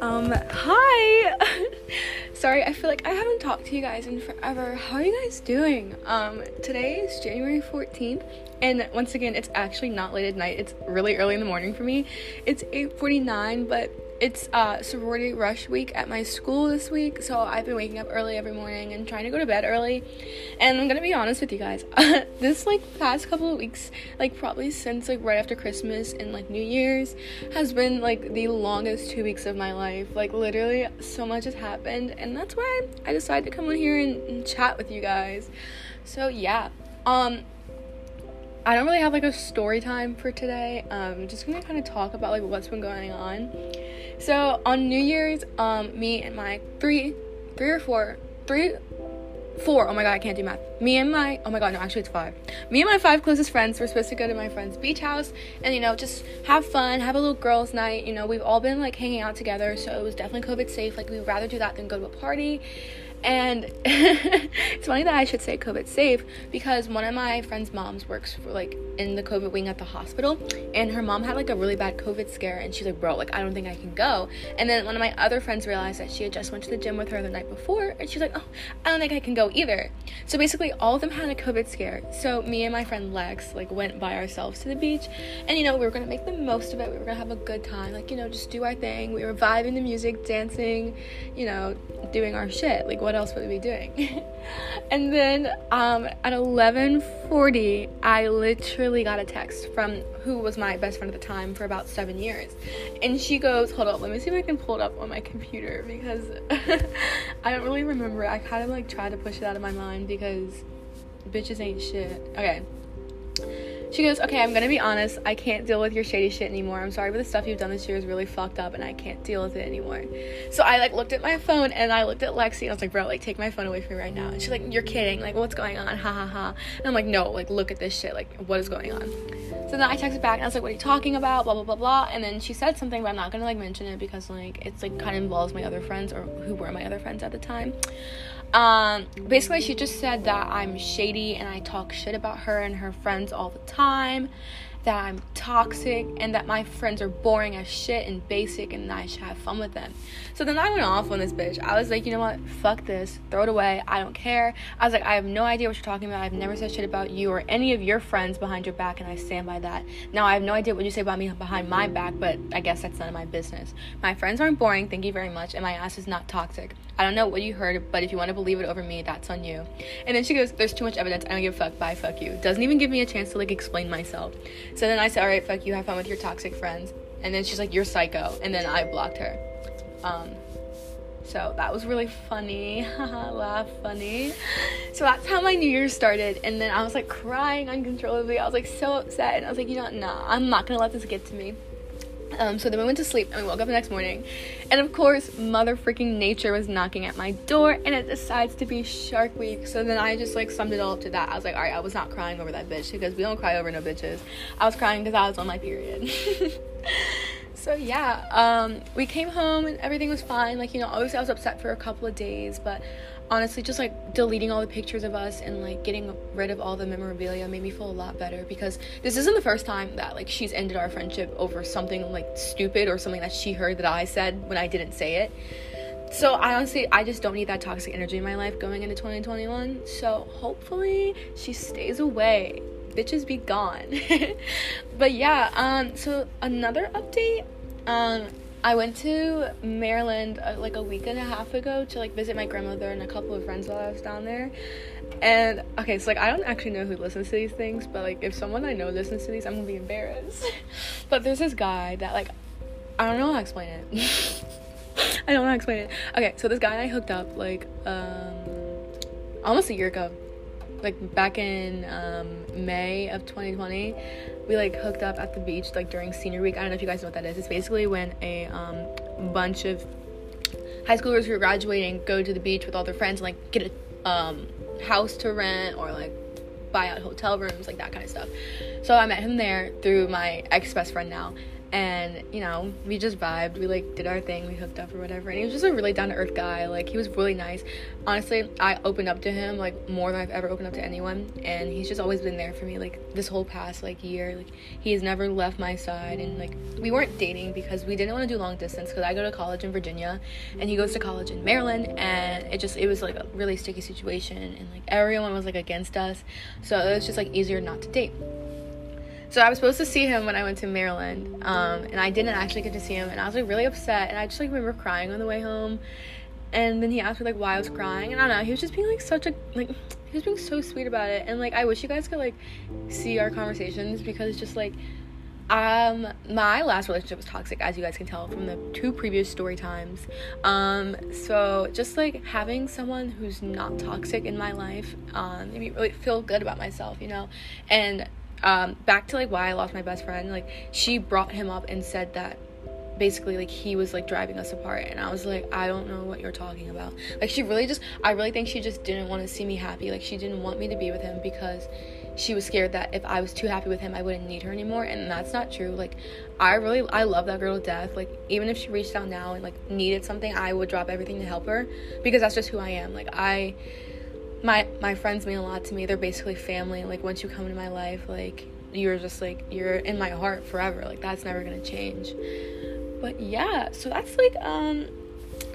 Um, hi! Sorry, I feel like I haven't talked to you guys in forever. How are you guys doing? Um, today is January 14th, and once again, it's actually not late at night. It's really early in the morning for me. It's 8:49, but it's uh, sorority rush week at my school this week, so I've been waking up early every morning and trying to go to bed early. And I'm gonna be honest with you guys, this like past couple of weeks, like probably since like right after Christmas and like New Year's, has been like the longest two weeks of my life. Like literally, so much has happened, and that's why I decided to come on here and, and chat with you guys. So yeah, um. I don't really have like a story time for today. Um, just gonna kind of talk about like what's been going on. So on New Year's, um, me and my three, three or four, three, four. Oh my god, I can't do math. Me and my, oh my god, no, actually it's five. Me and my five closest friends were supposed to go to my friend's beach house and you know just have fun, have a little girls' night. You know, we've all been like hanging out together, so it was definitely COVID safe. Like we'd rather do that than go to a party. And it's funny that I should say COVID safe because one of my friend's moms works for like in the COVID wing at the hospital, and her mom had like a really bad COVID scare, and she's like, "Bro, like I don't think I can go." And then one of my other friends realized that she had just went to the gym with her the night before, and she's like, "Oh, I don't think I can go either." So basically, all of them had a COVID scare. So me and my friend Lex like went by ourselves to the beach, and you know we were gonna make the most of it. We were gonna have a good time, like you know just do our thing. We were vibing the music, dancing, you know, doing our shit. Like what else would we be doing? and then um, at 11:40, I literally got a text from who was my best friend at the time for about seven years, and she goes, "Hold up, let me see if I can pull it up on my computer because I don't really remember. I kind of like tried to push it out of my mind because bitches ain't shit." Okay. She goes, Okay, I'm gonna be honest. I can't deal with your shady shit anymore. I'm sorry, but the stuff you've done this year is really fucked up and I can't deal with it anymore. So I like looked at my phone and I looked at Lexi and I was like, Bro, like take my phone away from me right now. And she's like, You're kidding. Like, what's going on? Ha ha ha. And I'm like, No, like, look at this shit. Like, what is going on? So then I texted back and I was like, What are you talking about? Blah, blah, blah, blah. And then she said something, but I'm not gonna like mention it because like it's like kind of involves my other friends or who were my other friends at the time. Um, basically, she just said that I'm shady and I talk shit about her and her friends all the time, that I'm toxic, and that my friends are boring as shit and basic and I should have fun with them. So then I went off on this bitch. I was like, you know what? Fuck this. Throw it away. I don't care. I was like, I have no idea what you're talking about. I've never said shit about you or any of your friends behind your back, and I stand by that. Now, I have no idea what you say about me behind my back, but I guess that's none of my business. My friends aren't boring, thank you very much, and my ass is not toxic. I don't know what you heard, but if you want to believe it over me, that's on you. And then she goes, There's too much evidence. I don't give a fuck. Bye, fuck you. Doesn't even give me a chance to like explain myself. So then I said, All right, fuck you. Have fun with your toxic friends. And then she's like, You're psycho. And then I blocked her. Um, so that was really funny. Laugh funny. So that's how my New Year started. And then I was like crying uncontrollably. I was like so upset. And I was like, you know, what? nah, I'm not gonna let this get to me. Um, so then we went to sleep and we woke up the next morning. And of course, mother freaking nature was knocking at my door and it decides to be Shark Week. So then I just like summed it all up to that. I was like, alright, I was not crying over that bitch because we don't cry over no bitches. I was crying because I was on my period. so yeah, um, we came home and everything was fine. Like, you know, obviously I was upset for a couple of days, but honestly just like deleting all the pictures of us and like getting rid of all the memorabilia made me feel a lot better because this isn't the first time that like she's ended our friendship over something like stupid or something that she heard that I said when I didn't say it. So I honestly I just don't need that toxic energy in my life going into 2021. So hopefully she stays away. Bitches be gone. but yeah, um so another update um I went to Maryland uh, like a week and a half ago to like visit my grandmother and a couple of friends while I was down there. And okay, so like I don't actually know who listens to these things, but like if someone I know listens to these, I'm gonna be embarrassed. but there's this guy that like I don't know how to explain it. I don't know how to explain it. Okay, so this guy and I hooked up like um almost a year ago like back in um, May of 2020, we like hooked up at the beach like during senior week. I don't know if you guys know what that is. It's basically when a um, bunch of high schoolers who are graduating go to the beach with all their friends and like get a um, house to rent or like buy out hotel rooms, like that kind of stuff. So I met him there through my ex best friend now. And you know we just vibed. We like did our thing. We hooked up or whatever. And he was just a really down to earth guy. Like he was really nice. Honestly i opened up to him like more than i've ever opened up to anyone. And he's just always been there for me like this whole past like year. Like he has never left my side. And like we weren't dating because we didn't want to do long distance because i go to college in virginia and he goes to college in maryland. And it just it was like a really sticky situation. And like everyone was like against us. So it was just like easier not to date so I was supposed to see him when I went to Maryland, um, and I didn't actually get to see him, and I was like really upset, and I just like remember crying on the way home. And then he asked me like why I was crying, and I don't know, he was just being like such a like he was being so sweet about it, and like I wish you guys could like see our conversations because it's just like um my last relationship was toxic as you guys can tell from the two previous story times um so just like having someone who's not toxic in my life um made me really feel good about myself you know and um, back to like why I lost my best friend, like she brought him up and said that basically like he was like driving us apart and I was like I don't know what you're talking about. Like she really just I really think she just didn't want to see me happy. Like she didn't want me to be with him because she was scared that if I was too happy with him I wouldn't need her anymore and that's not true. Like I really I love that girl to death. Like even if she reached out now and like needed something, I would drop everything to help her because that's just who I am. Like I my my friends mean a lot to me. They're basically family. Like once you come into my life, like you're just like you're in my heart forever. Like that's never gonna change. But yeah, so that's like um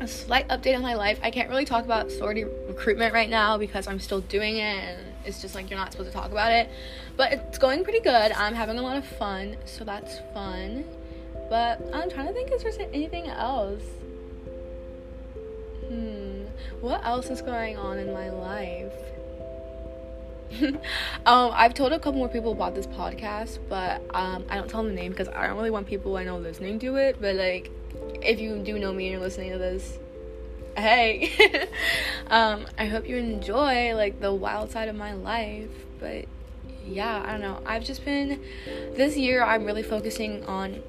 a slight update on my life. I can't really talk about sorority recruitment right now because I'm still doing it and it's just like you're not supposed to talk about it. But it's going pretty good. I'm having a lot of fun, so that's fun. But I'm trying to think if there's anything else. What else is going on in my life? um, I've told a couple more people about this podcast, but um, I don't tell them the name because I don't really want people I know listening to it. But like, if you do know me and you're listening to this, hey, um, I hope you enjoy like the wild side of my life. But yeah, I don't know. I've just been this year. I'm really focusing on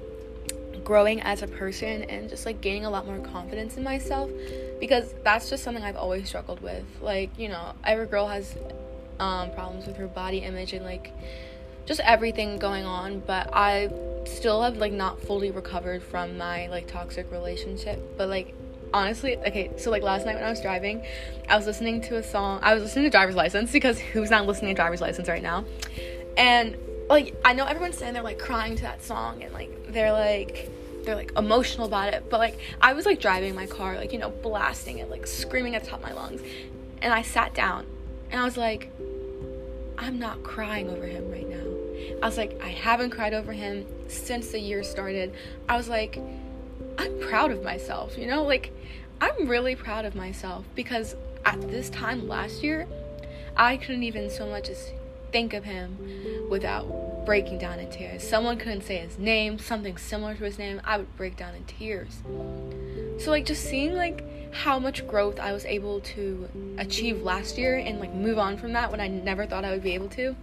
growing as a person and just like gaining a lot more confidence in myself because that's just something I've always struggled with. Like, you know, every girl has um, problems with her body image and like just everything going on, but I still have like not fully recovered from my like toxic relationship. But like honestly, okay, so like last night when I was driving, I was listening to a song. I was listening to Driver's License because who's not listening to Driver's License right now? And like I know everyone's saying they're like crying to that song and like they're like they're like emotional about it but like i was like driving my car like you know blasting it like screaming at the top of my lungs and i sat down and i was like i'm not crying over him right now. I was like i haven't cried over him since the year started. I was like i'm proud of myself you know like i'm really proud of myself because at this time last year i couldn't even so much as think of him without breaking down in tears. Someone couldn't say his name, something similar to his name, I would break down in tears. So like just seeing like how much growth I was able to achieve last year and like move on from that when I never thought I would be able to,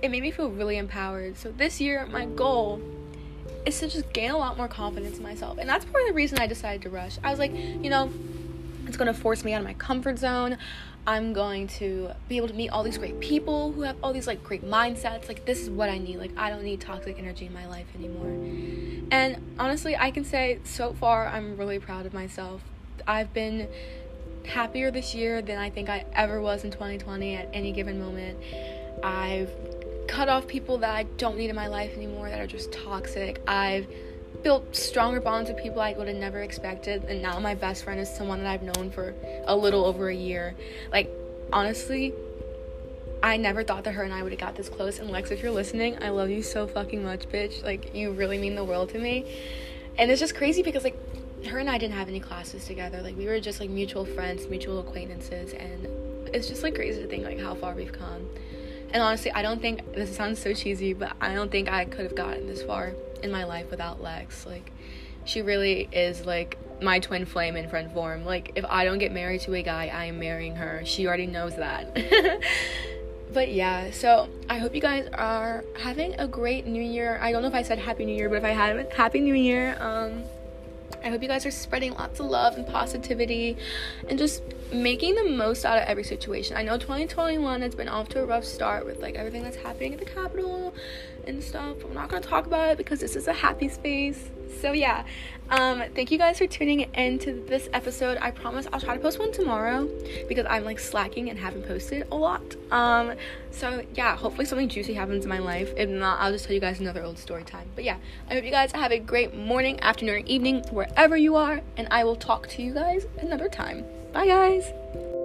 it made me feel really empowered. So this year my goal is to just gain a lot more confidence in myself. And that's part of the reason I decided to rush. I was like, you know, it's going to force me out of my comfort zone. I'm going to be able to meet all these great people who have all these like great mindsets. Like this is what I need. Like I don't need toxic energy in my life anymore. And honestly, I can say so far I'm really proud of myself. I've been happier this year than I think I ever was in 2020 at any given moment. I've cut off people that I don't need in my life anymore that are just toxic. I've built stronger bonds with people I would have never expected. And now my best friend is someone that I've known for a little over a year. Like, honestly, I never thought that her and I would have got this close. And Lex, if you're listening, I love you so fucking much, bitch. Like, you really mean the world to me. And it's just crazy because, like, her and I didn't have any classes together. Like, we were just, like, mutual friends, mutual acquaintances. And it's just, like, crazy to think, like, how far we've come. And honestly, I don't think, this sounds so cheesy, but I don't think I could have gotten this far in my life without Lex. Like, she really is like my twin flame in friend form. Like, if I don't get married to a guy, I am marrying her. She already knows that. but yeah, so I hope you guys are having a great new year. I don't know if I said happy new year, but if I haven't, happy new year. Um, I hope you guys are spreading lots of love and positivity and just making the most out of every situation. I know 2021 has been off to a rough start with like everything that's happening at the Capitol and stuff. I'm not gonna talk about it because this is a happy space. So yeah, um, thank you guys for tuning in to this episode. I promise I'll try to post one tomorrow because I'm like slacking and haven't posted a lot. Um, so yeah, hopefully something juicy happens in my life. If not, I'll just tell you guys another old story time. But yeah, I hope you guys have a great morning, afternoon, evening, wherever you are, and I will talk to you guys another time. Bye guys.